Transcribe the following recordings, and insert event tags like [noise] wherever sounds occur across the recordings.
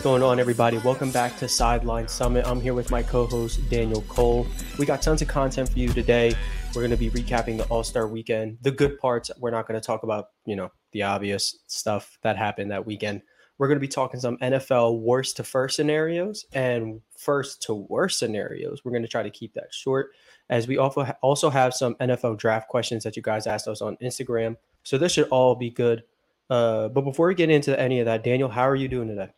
Is going on, everybody? Welcome back to Sideline Summit. I'm here with my co host, Daniel Cole. We got tons of content for you today. We're going to be recapping the All Star weekend, the good parts. We're not going to talk about, you know, the obvious stuff that happened that weekend. We're going to be talking some NFL worst to first scenarios and first to worst scenarios. We're going to try to keep that short as we also have some NFL draft questions that you guys asked us on Instagram. So this should all be good. Uh, but before we get into any of that, Daniel, how are you doing today?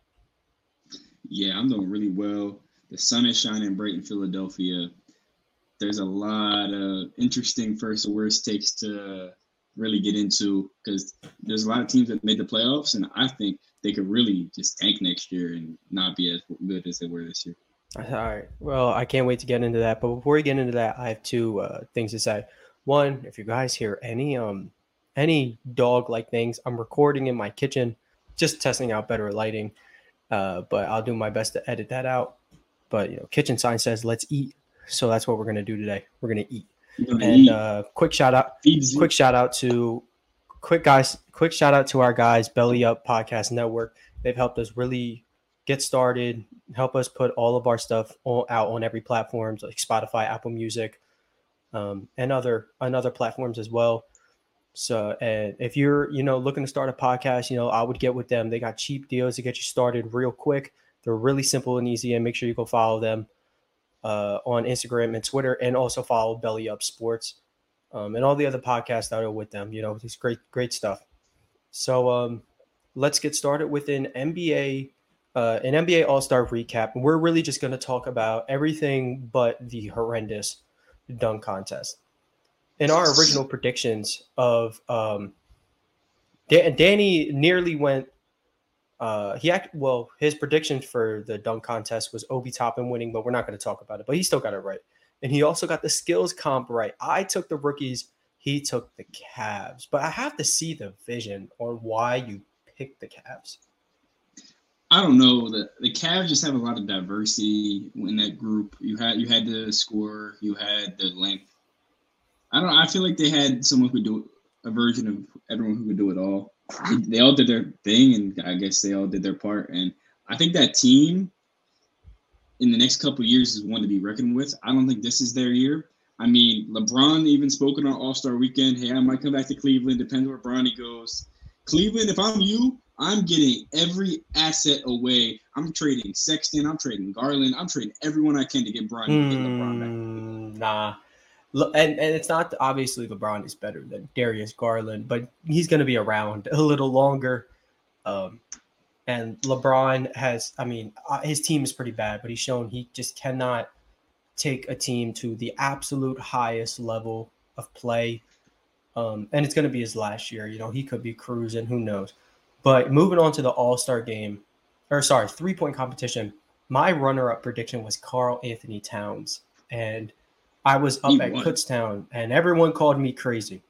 Yeah, I'm doing really well. The sun is shining bright in Philadelphia. There's a lot of interesting first or worst takes to really get into because there's a lot of teams that made the playoffs, and I think they could really just tank next year and not be as good as they were this year. All right. Well, I can't wait to get into that. But before we get into that, I have two uh, things to say. One, if you guys hear any um any dog like things, I'm recording in my kitchen, just testing out better lighting. Uh, but I'll do my best to edit that out. But you know, kitchen sign says let's eat, so that's what we're gonna do today. We're gonna eat. Gonna And eat. uh, quick shout out, you. quick shout out to quick guys quick shout out to our guys belly up podcast network they've helped us really get started help us put all of our stuff all, out on every platform like spotify apple music um, and other and other platforms as well so and if you're you know looking to start a podcast you know i would get with them they got cheap deals to get you started real quick they're really simple and easy and make sure you go follow them uh, on instagram and twitter and also follow belly up sports um, and all the other podcasts that are with them. You know, it's great, great stuff. So um, let's get started with an NBA, uh, an NBA All Star recap. We're really just going to talk about everything but the horrendous dunk contest. In our original predictions of um, Da- Danny nearly went. Uh, he act well. His prediction for the dunk contest was Obi Toppin winning, but we're not going to talk about it. But he still got it right and he also got the skills comp right. I took the rookies, he took the Cavs, but I have to see the vision on why you picked the Cavs. I don't know. The the Cavs just have a lot of diversity in that group. You had you had the score, you had the length. I don't. I feel like they had someone who could do a version of everyone who could do it all. They, all did their thing, and I guess they all did their part. And I think that team in the next couple years is one to be reckoned with. I don't think this is their year. I mean, LeBron even spoken on All Star Weekend. Hey, I might come back to Cleveland. Depends where Bronny goes. Cleveland, if I'm you, I'm getting every asset away. I'm trading Sexton. I'm trading Garland. I'm trading everyone I can to get Bronny. Mm, LeBron back. Hmm, nah. And, and it's not obviously LeBron is better than Darius Garland, but he's going to be around a little longer. Um, and LeBron has, I mean, uh, his team is pretty bad, but he's shown he just cannot take a team to the absolute highest level of play. Um, and it's going to be his last year. You know, he could be cruising, who knows. But moving on to the All Star game, or sorry, three point competition, my runner up prediction was Karl-Anthony Towns. And I was up he at won. Kutztown, and everyone called me crazy.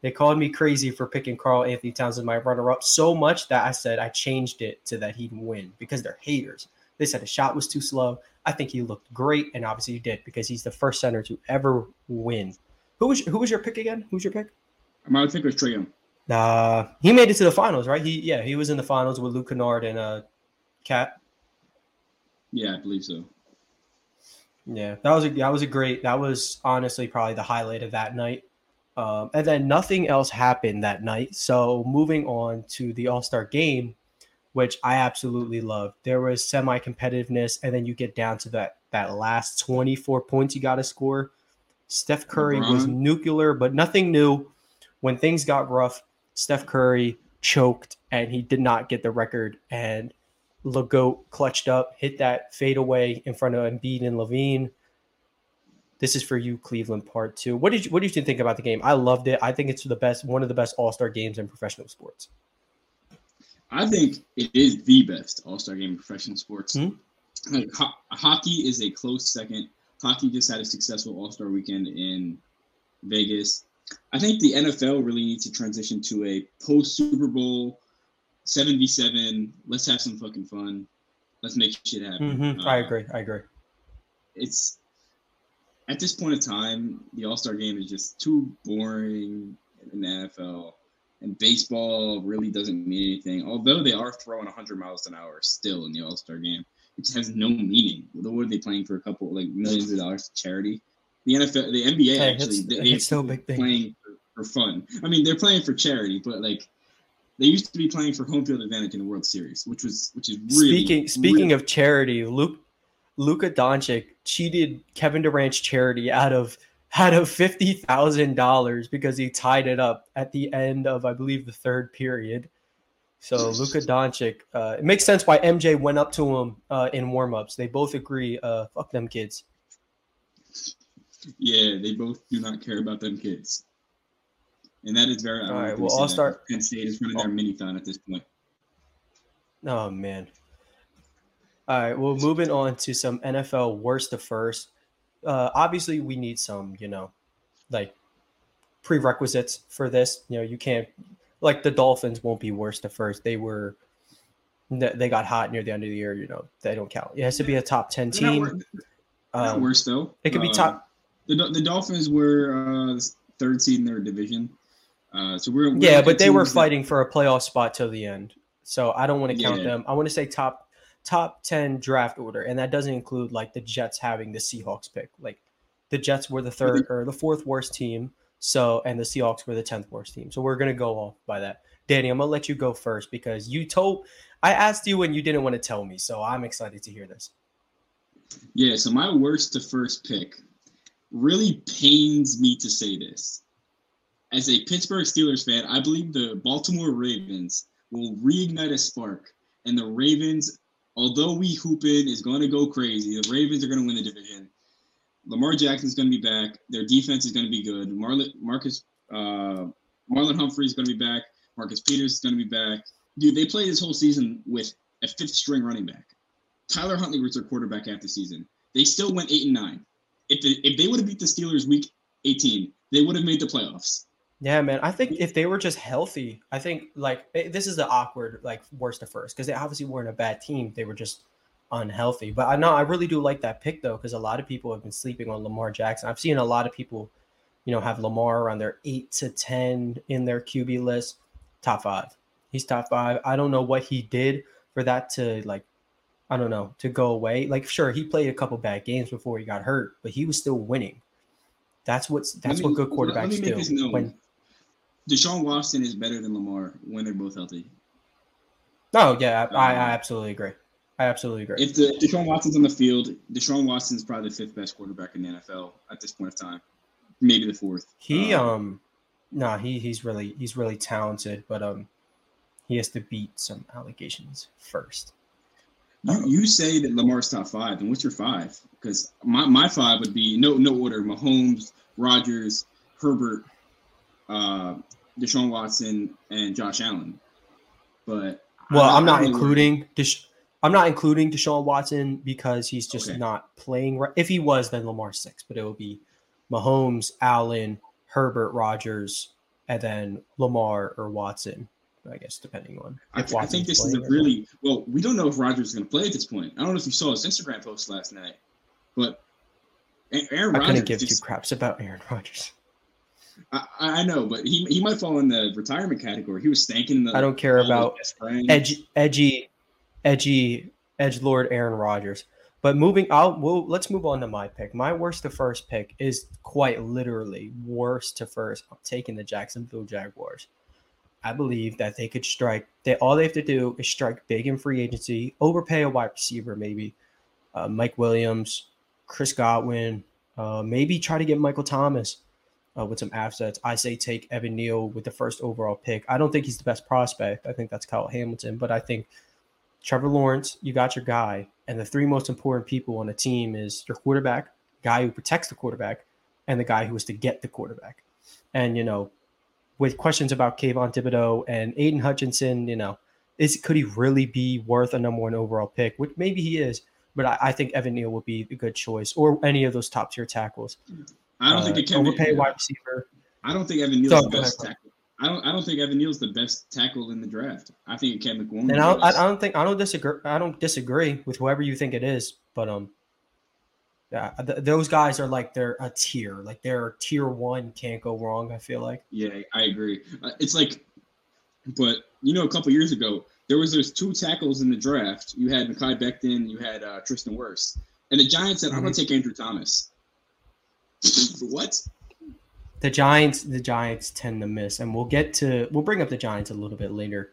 They called me crazy for picking Karl-Anthony Towns as my runner up so much that I said I changed it to that he'd win because they're haters. They said the shot was too slow. I think he looked great, and obviously he did because he's the first center to ever win. Who was who was your pick again? Who's your pick? My pick was Trae Young. Uh, he made it to the finals, right? He yeah, he was in the finals with Luke Kennard and uh, KAT. Yeah, I believe so. Yeah, that was a that was a great. That was honestly probably the highlight of that night. Um, and then nothing else happened that night. So moving on to the All Star game, which I absolutely loved. There was semi competitiveness, and then you get down to that that last 24 points you got to score. Steph Curry was nuclear, but nothing new. When things got rough, Steph Curry choked and he did not get the record. And Legoat clutched up, hit that fadeaway in front of Embiid and LaVine. This is for you, Cleveland Part Two. What did you What did you think about the game? I loved it. I think it's the best, one of the best All Star games in professional sports. I think it is the best All Star game in professional sports. Mm-hmm. Like, ho- hockey is a close second. Hockey just had a successful All Star weekend in Vegas. I think the NFL really needs to transition to a post Super Bowl seven v seven. Let's have some fucking fun. Let's make shit happen. Mm-hmm. Uh, I agree. I agree. It's at this point in time, the All Star game is just too boring in the NFL and baseball really doesn't mean anything. Although they are throwing 100 miles an hour still in the All Star game, it just has no meaning. What are they playing for a couple like millions of dollars to charity? The NFL, the NBA hey, actually, it's, they, it's still big thing. playing for, for fun. I mean, they're playing for charity, but like they used to be playing for home field advantage in the World Series, which was which is really speaking speaking really, of charity. Luke Luka Doncic cheated Kevin Durant's charity out of out of fifty thousand dollars because he tied it up at the end of I believe the third period. So Luka Doncic, uh, it makes sense why MJ went up to him uh, in warmups. They both agree. Uh, fuck them kids. Yeah, they both do not care about them kids, and that is very. All right, well, I'll start. Penn State is running their mini thon at this point. Oh man. All right, well, moving on to some NFL worst to first uh, obviously we need some, you know, like prerequisites for this. You know, you can't like the Dolphins won't be worst at first. They were they got hot near the end of the year. You know, they don't count. It has to be a top ten team. Not, not um, worse though. It could be top. Uh, the, the Dolphins were uh, third seed in their division. Uh, so we're, we're yeah, but they were fighting for a playoff spot till the end. So I don't want to count yeah. them. I want to say top top 10 draft order and that doesn't include like the jets having the seahawks pick. Like the jets were the third or the fourth worst team so and the seahawks were the 10th worst team. So we're going to go off by that. Danny i'm going to let you go first because you told i asked you and you didn't want to tell me so i'm excited to hear this. Yeah so my worst to first pick really pains me to say this as a pittsburgh steelers fan i believe the baltimore ravens will reignite a spark and the ravens although we hooping is going to go crazy, the Ravens are going to win the division. Lamar Jackson is going to be back. Their defense is going to be good. Marlon Marcus uh, Marlon Humphrey is going to be back. Marcus Peters is going to be back. Dude, they played this whole season with a fifth string running back. Tyler Huntley was their quarterback half the season. They still went eight and nine. If they, if they would have beat the Steelers week 18, they would have made the playoffs. Yeah, man. I think if they were just healthy, I think like eh, this is the awkward, like worst at first because they obviously weren't a bad team. They were just unhealthy. But I know I really do like that pick though because a lot of people have been sleeping on Lamar Jackson. I've seen a lot of people, you know, have Lamar around their eight to ten in their QB list, top five. He's top five. I don't know what he did for that to like, I don't know, to go away. Like, sure, he played a couple bad games before he got hurt, but he was still winning. That's what's that's me, what good quarterbacks do. When Deshaun Watson is better than Lamar when they're both healthy. No, yeah, I, I absolutely agree. I absolutely agree. If the Deshaun Watson's on the field, Deshaun Watson's probably the fifth best quarterback in the NFL at this point of time, maybe the fourth. He um, no, nah, he he's really he's really talented, but um, he has to beat some allegations first. You you say that Lamar's top five, and what's your five? Because my, my five would be no no order: Mahomes, Rodgers, Herbert, uh, Deshaun Watson, and Josh Allen. But well, I'm not including Desha- I'm not including Deshaun Watson because he's just okay. not playing right. If he was, then Lamar six, but it will be Mahomes, Allen, Herbert, Rodgers, and then Lamar or Watson. I guess depending on. I, I, think this is a really well. We don't know if Rodgers is going to play at this point. I don't know if you saw his Instagram post last night, but Aaron Rodgers. I couldn't give just, two craps about Aaron Rodgers. I, I, know, but he he might fall in the retirement category. He was stanking the. I don't care about edgy, edgy, edgy, edge lord Aaron Rodgers. But moving out, we'll, let's move on to my pick. My worst to first pick is quite literally worst to first. I'm taking the Jacksonville Jaguars. I believe that they could strike. They all they have to do is strike big in free agency, overpay a wide receiver, maybe uh, Mike Williams, Chris Godwin, uh, maybe try to get Michael Thomas uh, with some assets. I say take Evan Neal with the first overall pick. I don't think he's the best prospect. I think that's Kyle Hamilton, but I think Trevor Lawrence, you got your guy, and the three most important people on a team is your quarterback, guy who protects the quarterback, and the guy who is to get the quarterback. And you know, with questions about Kayvon Thibodeaux and Aidan Hutchinson, you know, is could he really be worth a number one overall pick? Which maybe he is, but I, I think Evan Neal would be a good choice, or any of those top tier tackles. I don't uh, think it can overpay wide receiver. I don't think Evan Neal's so, the best tackle. I don't. I don't think Evan Neal's the best tackle in the draft. I think Ken McWilliams. And I don't, I don't think I don't disagree. I don't disagree with whoever you think it is, but um, yeah, th- those guys are like they're a tier, like they're tier one, can't go wrong. I feel like. Yeah, I agree. Uh, it's like, but you know, a couple years ago, there was those two tackles in the draft. You had Mekhi Becton, you had uh, Tristan Wirfs, and the Giants said, mm-hmm. "I'm going to take Andrew Thomas." What? The Giants, the Giants tend to miss, and we'll get to we'll bring up the Giants a little bit later.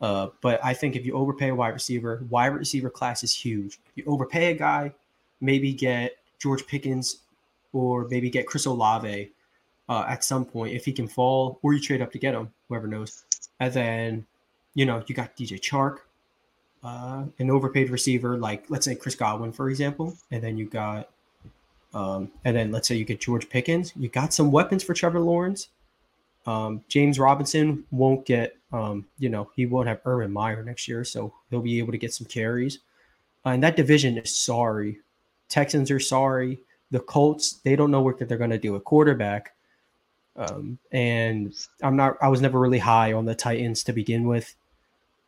Uh, but I think if you overpay a wide receiver, wide receiver class is huge. You overpay a guy, maybe get George Pickens or maybe get Chris Olave uh, at some point if he can fall, or you trade up to get him, whoever knows. And then, you know, you got DJ Chark, uh, an overpaid receiver like let's say Chris Godwin, for example, and then you got um, and then let's say you get George Pickens, you got some weapons for Trevor Lawrence. Um, James Robinson won't get, um, you know, he won't have Urban Meyer next year, so he'll be able to get some carries. Uh, and that division is sorry. Texans are sorry. The Colts, they don't know what they're going to do at quarterback. Um, and I'm not, I was never really high on the Titans to begin with.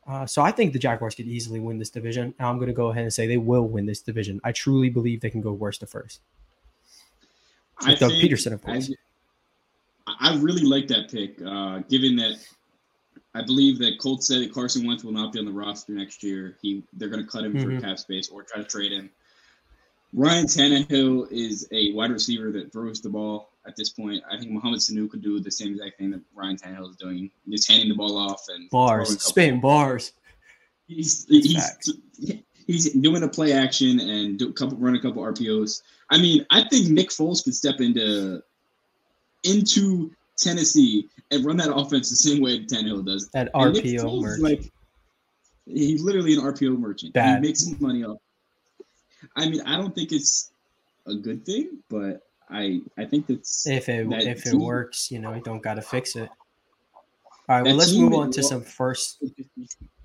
Uh, so I think the Jaguars could easily win this division. I'm going to go ahead and say they will win this division. I truly believe they can go worst to first. I Doug Pederson, of course. I, I really like that pick, uh, given that I believe that Colts said that Carson Wentz will not be on the roster next year. He they're going to cut him mm-hmm. for cap space or try to trade him. Ryan Tannehill is a wide receiver that throws the ball at this point. I think Mohamed Sanu could do the same exact thing that Ryan Tannehill is doing, just handing the ball off and bars, spin bars. He's he's, he's doing a play action and do a couple run a couple RPOs. I mean, I think Nick Foles could step into into Tennessee and run that offense the same way Tannehill does. That and RPO merchant. Like, he's literally an RPO merchant. Bad. He makes his money off. I mean, I don't think it's a good thing, but I I think that's if it that if team, it works, you know, you don't got to fix it. All right, well, let's move on to some first.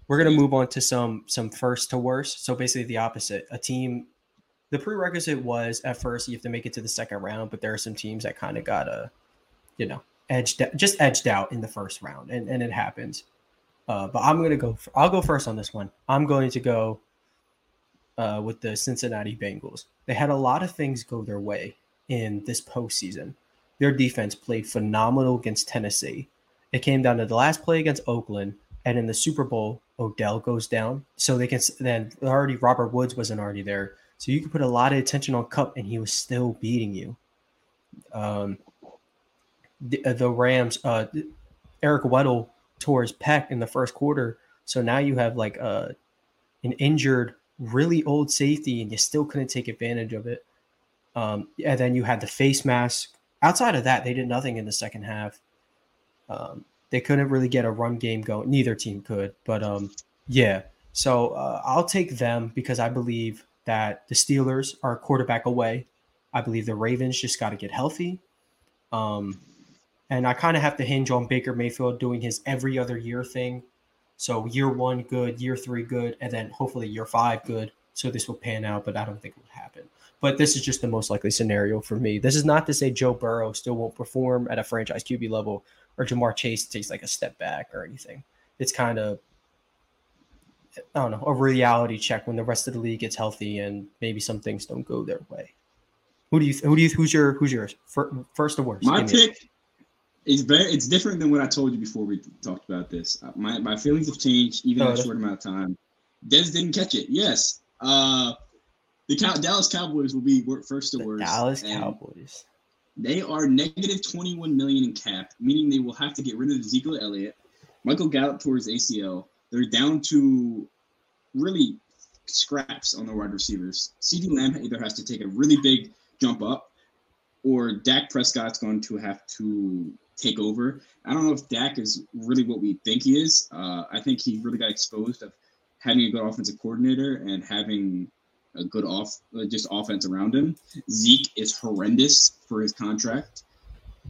We're gonna move on to some some first to worst. So basically, the opposite. A team the prerequisite was at first you have to make it to the second round, but there are some teams that kind of got a, you know, edged just edged out in the first round, and and it happens. Uh, but I'm gonna go. For, I'll go first on this one. I'm going to go uh, with the Cincinnati Bengals. They had a lot of things go their way in this postseason. Their defense played phenomenal against Tennessee. It came down to the last play against Oakland, and in the Super Bowl, Odell goes down. So they can then already Robert Woods wasn't already there. So you could put a lot of attention on Kupp and he was still beating you. Um, the, uh, the Rams, uh, Eric Weddle tore his pec in the first quarter, So now you have like a an injured, really old safety, and you still couldn't take advantage of it. Um, and then you had the face mask. Outside of that, they did nothing in the second half. Um, they couldn't really get a run game going. Neither team could, but um, yeah. So uh, I'll take them because I believe that the Steelers are a quarterback away. I believe the Ravens just got to get healthy. Um, and I kind of have to hinge on Baker Mayfield doing his every other year thing. So year one, good. Year three, good. And then hopefully year five, good. So this will pan out, but I don't think it would happen. But this is just the most likely scenario for me. This is not to say Joe Burrow still won't perform at a franchise QB level or Ja'Marr Chase takes like a step back or anything. It's kind of I don't know, a reality check when the rest of the league gets healthy and maybe some things don't go their way. Who do you who do you who's your who's yours first or worst? My pick is very it's different than what I told you before we talked about this. Uh, my my feelings have changed even oh, in a short amount of time. Dez didn't catch it. Yes. Uh the Dallas Cowboys will be first to worst. Dallas Cowboys. They are negative 21 million in cap, meaning they will have to get rid of Ezekiel Elliott, Michael Gallup towards ACL. They're down to really scraps on the wide receivers. CeeDee Lamb either has to take a really big jump up, or Dak Prescott's going to have to take over. I don't know if Dak is really what we think he is. Uh, I think he really got exposed of having a good offensive coordinator and having a good off uh, just offense around him. Zeke is horrendous for his contract.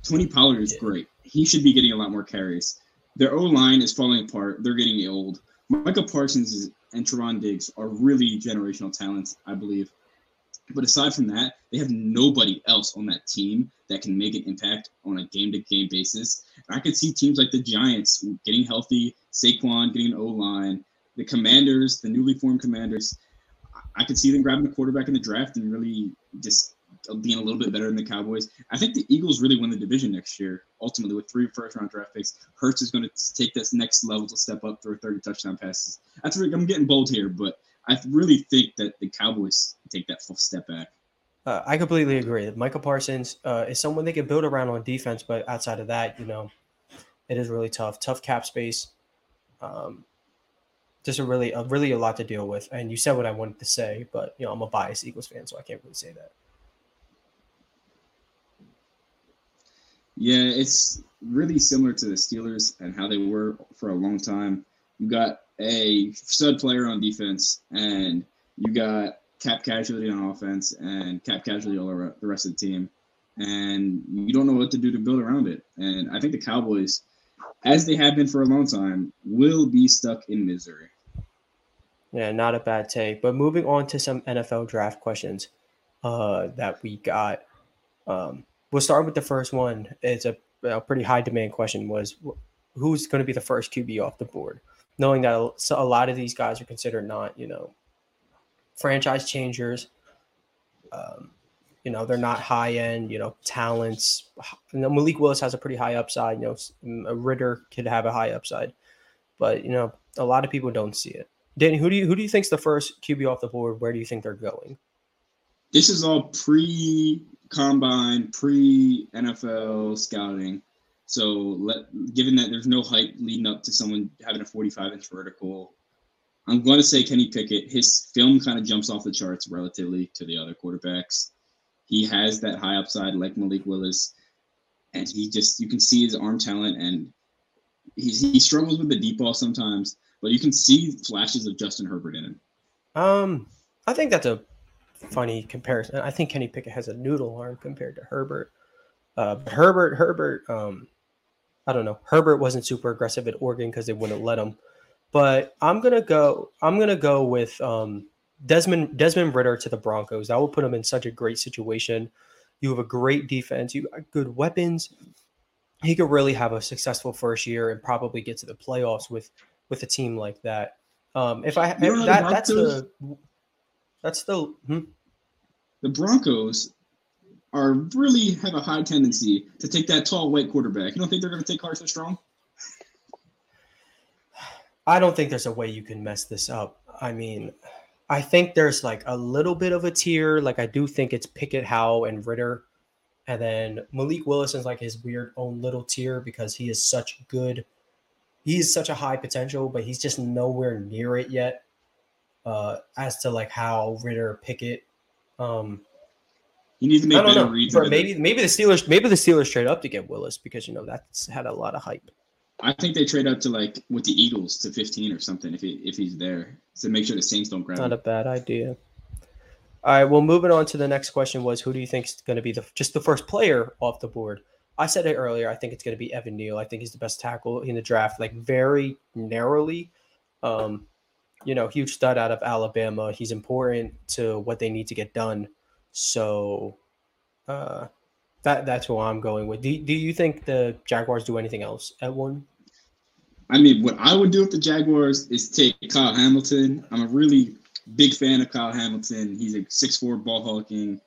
Tony Pollard is great. He should be getting a lot more carries. Their O line is falling apart. They're getting old. Michael Parsons and Trevon Diggs are really generational talents, I believe. But aside from that, they have nobody else on that team that can make an impact on a game to game basis. And I could see teams like the Giants getting healthy, Saquon getting an O line, the Commanders, the newly formed Commanders. I could see them grabbing the quarterback in the draft and really just being a little bit better than the Cowboys. I think the Eagles really win the division next year, ultimately, with three first round draft picks. Hurts is going to take this next level to step up, throw 30 touchdown passes. That's really, I'm getting bold here, but I really think that the Cowboys take that full step back. Uh, I completely agree. Michael Parsons uh, is someone they can build around on defense, but outside of that, you know, it is really tough. Tough cap space. Um, just a really, a really a lot to deal with. And you said what I wanted to say, but you know, I'm a biased Eagles fan, so I can't really say that. Yeah, it's really similar to the Steelers and how they were for a long time. You got a stud player on defense, and you got cap casualty on offense and cap casualty all around the rest of the team. And you don't know what to do to build around it. And I think the Cowboys, as they have been for a long time, will be stuck in misery. Yeah, not a bad take. But moving on to some NFL draft questions uh, that we got. Um, we'll start with the first one. It's a, a pretty high demand question was who's going to be the first QB off the board? Knowing that a lot of these guys are considered not, you know, franchise changers. Um, you know, they're not high end, you know, talents. You know, Malik Willis has a pretty high upside. You know, a Ridder could have a high upside, but you know, a lot of people don't see it. Danny, who do you who do you think's the first QB off the board? Where do you think they're going? This is all pre combine, pre NFL scouting. So, let, given that there's no hype leading up to someone having a 45 inch vertical, I'm going to say Kenny Pickett. His film kind of jumps off the charts relatively to the other quarterbacks. He has that high upside like Malik Willis, and he just you can see his arm talent, and he he struggles with the deep ball sometimes, but you can see flashes of Justin Herbert in him. Um, I think that's a funny comparison. I think Kenny Pickett has a noodle arm compared to Herbert. Uh, Herbert, Herbert, um, I don't know. Herbert wasn't super aggressive at Oregon because they wouldn't let him. But I'm gonna go. I'm gonna go with um, Desmond Desmond Ridder to the Broncos. That will put him in such a great situation. You have a great defense. You got good weapons. He could really have a successful first year and probably get to the playoffs with with a team like that. Um, if I you know that, that's the that's the hmm? the Broncos are really have a high tendency to take that tall white quarterback. You don't think they're going to take Carson Strong? [sighs] I don't think there's a way you can mess this up. I mean, I think there's like a little bit of a tier. Like I do think it's Pickett, Howell, and Ridder, and then Malik Willis is like his weird own little tier because he is such good. He's such a high potential, but he's just nowhere near it yet. Uh, as to like how Ridder Pickett, um, he needs to make better reads. Maybe maybe the Steelers maybe the Steelers trade up to get Willis because you know that's had a lot of hype. I think they trade up to like with the Eagles to 15 or something if he if he's there to make sure the Saints don't grab him. Not him. a bad idea. All right, well, moving on to the next question was who do you think is going to be the just the first player off the board? I said it earlier. I think it's going to be Evan Neal. I think he's the best tackle in the draft, like very narrowly. Um, you know, huge stud out of Alabama. He's important to what they need to get done. So uh, that that's who I'm going with. Do, do you think the Jaguars do anything else at one? I mean, what I would do with the Jaguars is take Kyle Hamilton. I'm a really big fan of Kyle Hamilton. He's a six-four ball hawking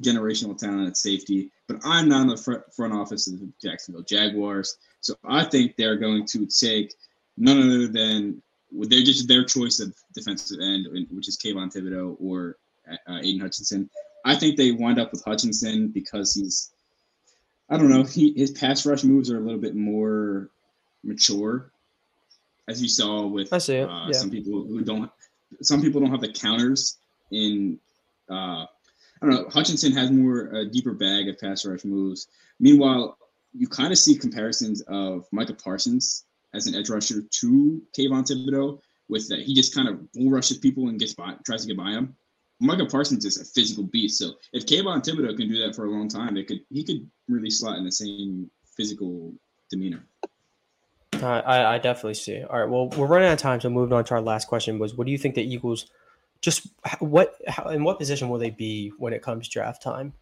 generational talent at safety, but I'm not in the front, front office of the Jacksonville Jaguars. So I think they're going to take none other than they're just their choice of defensive end, which is Kayvon Thibodeaux or uh, Aidan Hutchinson. I think they wind up with Hutchinson because he's, I don't know, he his pass rush moves are a little bit more mature, as you saw with I see. Uh, yeah. some people who don't, some people don't have the counters in. Uh, I don't know. Hutchinson has more a deeper bag of pass rush moves. Meanwhile, you kind of see comparisons of Micah Parsons as an edge rusher to Kayvon Thibodeaux, with that he just kind of bull rushes people and gets by, tries to get by them. Micah Parsons is a physical beast. So if Kayvon Thibodeaux can do that for a long time, it could he could really slot in the same physical demeanor. Uh, I, I definitely see. All right. Well, we're running out of time, so moving on to our last question was: What do you think the Eagles? Just what? How, in what position will they be when it comes draft time?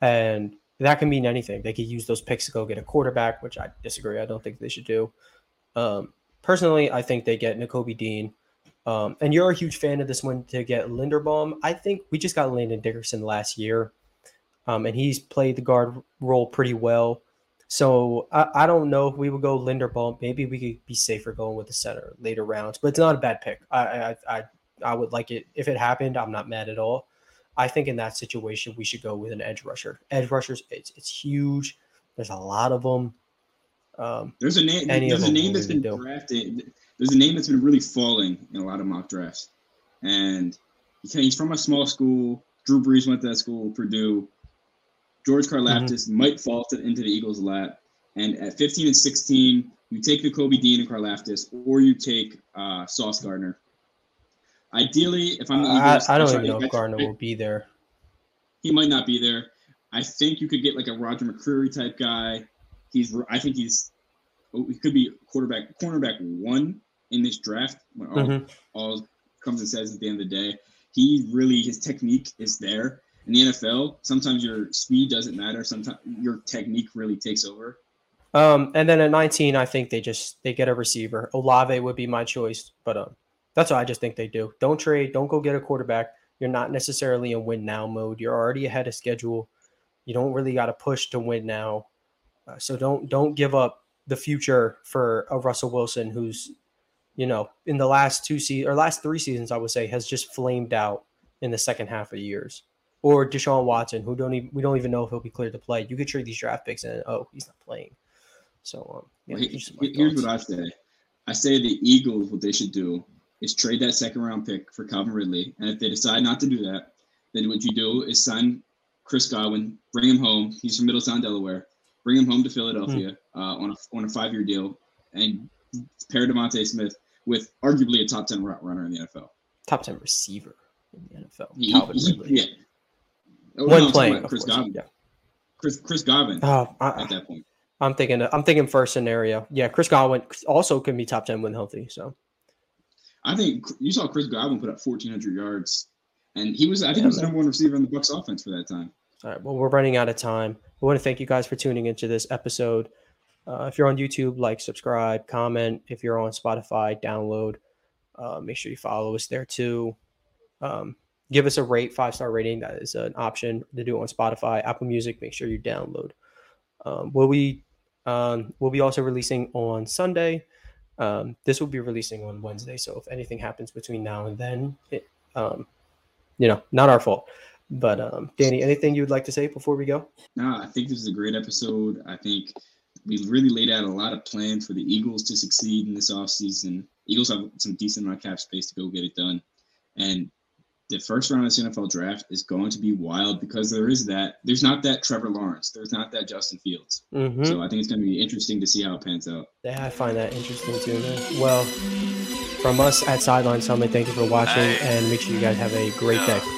And that can mean anything. They could use those picks to go get a quarterback, which I disagree. I don't think they should do. Um, personally, I think they get Nakobe Dean. Um, and you're a huge fan of this one to get Linderbaum. I think we just got Landon Dickerson last year, um, and he's played the guard role pretty well. So I, I don't know if we would go Linderbaum. Maybe we could be safer going with the center later rounds, but it's not a bad pick. I I I, I would like it if it happened. I'm not mad at all. I think in that situation we should go with an edge rusher. Edge rushers, it's it's huge. There's a lot of them. Um, there's a name. There's a name that's been drafted. There's a name that's been really falling in a lot of mock drafts, and he- he's from a small school. Drew Brees went to that school, Purdue. George Karlaftis might fall to, into the Eagles' lap, and at 15 and 16, you take the Kobe Dean and Karlaftis, or you take uh, Sauce Gardner. Ideally, if I'm the I, Eagles, I don't try- even know I- if Gardner will be there. he might not be there. I think you could get like a Roger McCreary type guy. He's I think he's oh, he could be quarterback cornerback one in this draft when all, Mhm. all comes and says at the end of the day. He really his technique is there. In the NFL, sometimes your speed doesn't matter. Sometimes your technique really takes over. Um, and then at 19, I think they just they get a receiver. Olave would be my choice, but um, that's what I just think they do. Don't trade. Don't go get a quarterback. You're not necessarily in win now mode. You're already ahead of schedule. You don't really got to push to win now. Uh, so don't don't give up the future for a Russell Wilson who's, you know, in the last two seasons or last three seasons, I would say, has just flamed out in the second half of the years. Or Deshaun Watson, who don't even we don't even know if he'll be cleared to play. You could trade these draft picks and oh, he's not playing. So um, yeah, Well, he- here's thoughts. what I say. I say the Eagles, what they should do is trade that second round pick for Calvin Ridley. And if they decide not to do that, then what you do is sign Chris Godwin, bring him home. He's from Middletown, Delaware. Bring him home to Philadelphia Hmm. uh, on a on a five year deal, and pair DeVonta Smith with arguably a top ten route runner in the NFL. top ten receiver in the NFL. He- Calvin he- Ridley. yeah. Oh, no, I'm talking playing, Chris course. Godwin. Yeah. Chris Chris Godwin Oh, I, at that point. I'm thinking. I'm thinking first scenario. Yeah, Chris Godwin also can be top ten when healthy. So I think you saw Chris Godwin put up 1,400 yards, and he was I think he was the number one receiver in the Bucks offense for that time. All right. Well, we're running out of time. I want to thank you guys for tuning into this episode. Uh, if you're on YouTube, like, subscribe, comment. If you're on Spotify, download. Uh, make sure you follow us there too. Um, give us a rate, five star rating. That is an option to do on Spotify, Apple Music. Make sure you download. Um, will we? Um, we'll be also releasing on Sunday. Um, this will be releasing on Wednesday. So if anything happens between now and then, it, um, you know, not our fault. But um, Danny, anything you would like to say before we go? No, I think this is a great episode. I think we really laid out a lot of plan for the Eagles to succeed in this offseason. Eagles have some decent amount of cap space to go get it done. And the first round of the NFL draft is going to be wild because there is that there's not that Trevor Lawrence, there's not that Justin Fields. Mm-hmm. So I think it's going to be interesting to see how it pans out. Yeah, I find that interesting too, man. Well, from us at Sideline Summit, thank you for watching, Hey. and make sure you guys have a great Yeah. day.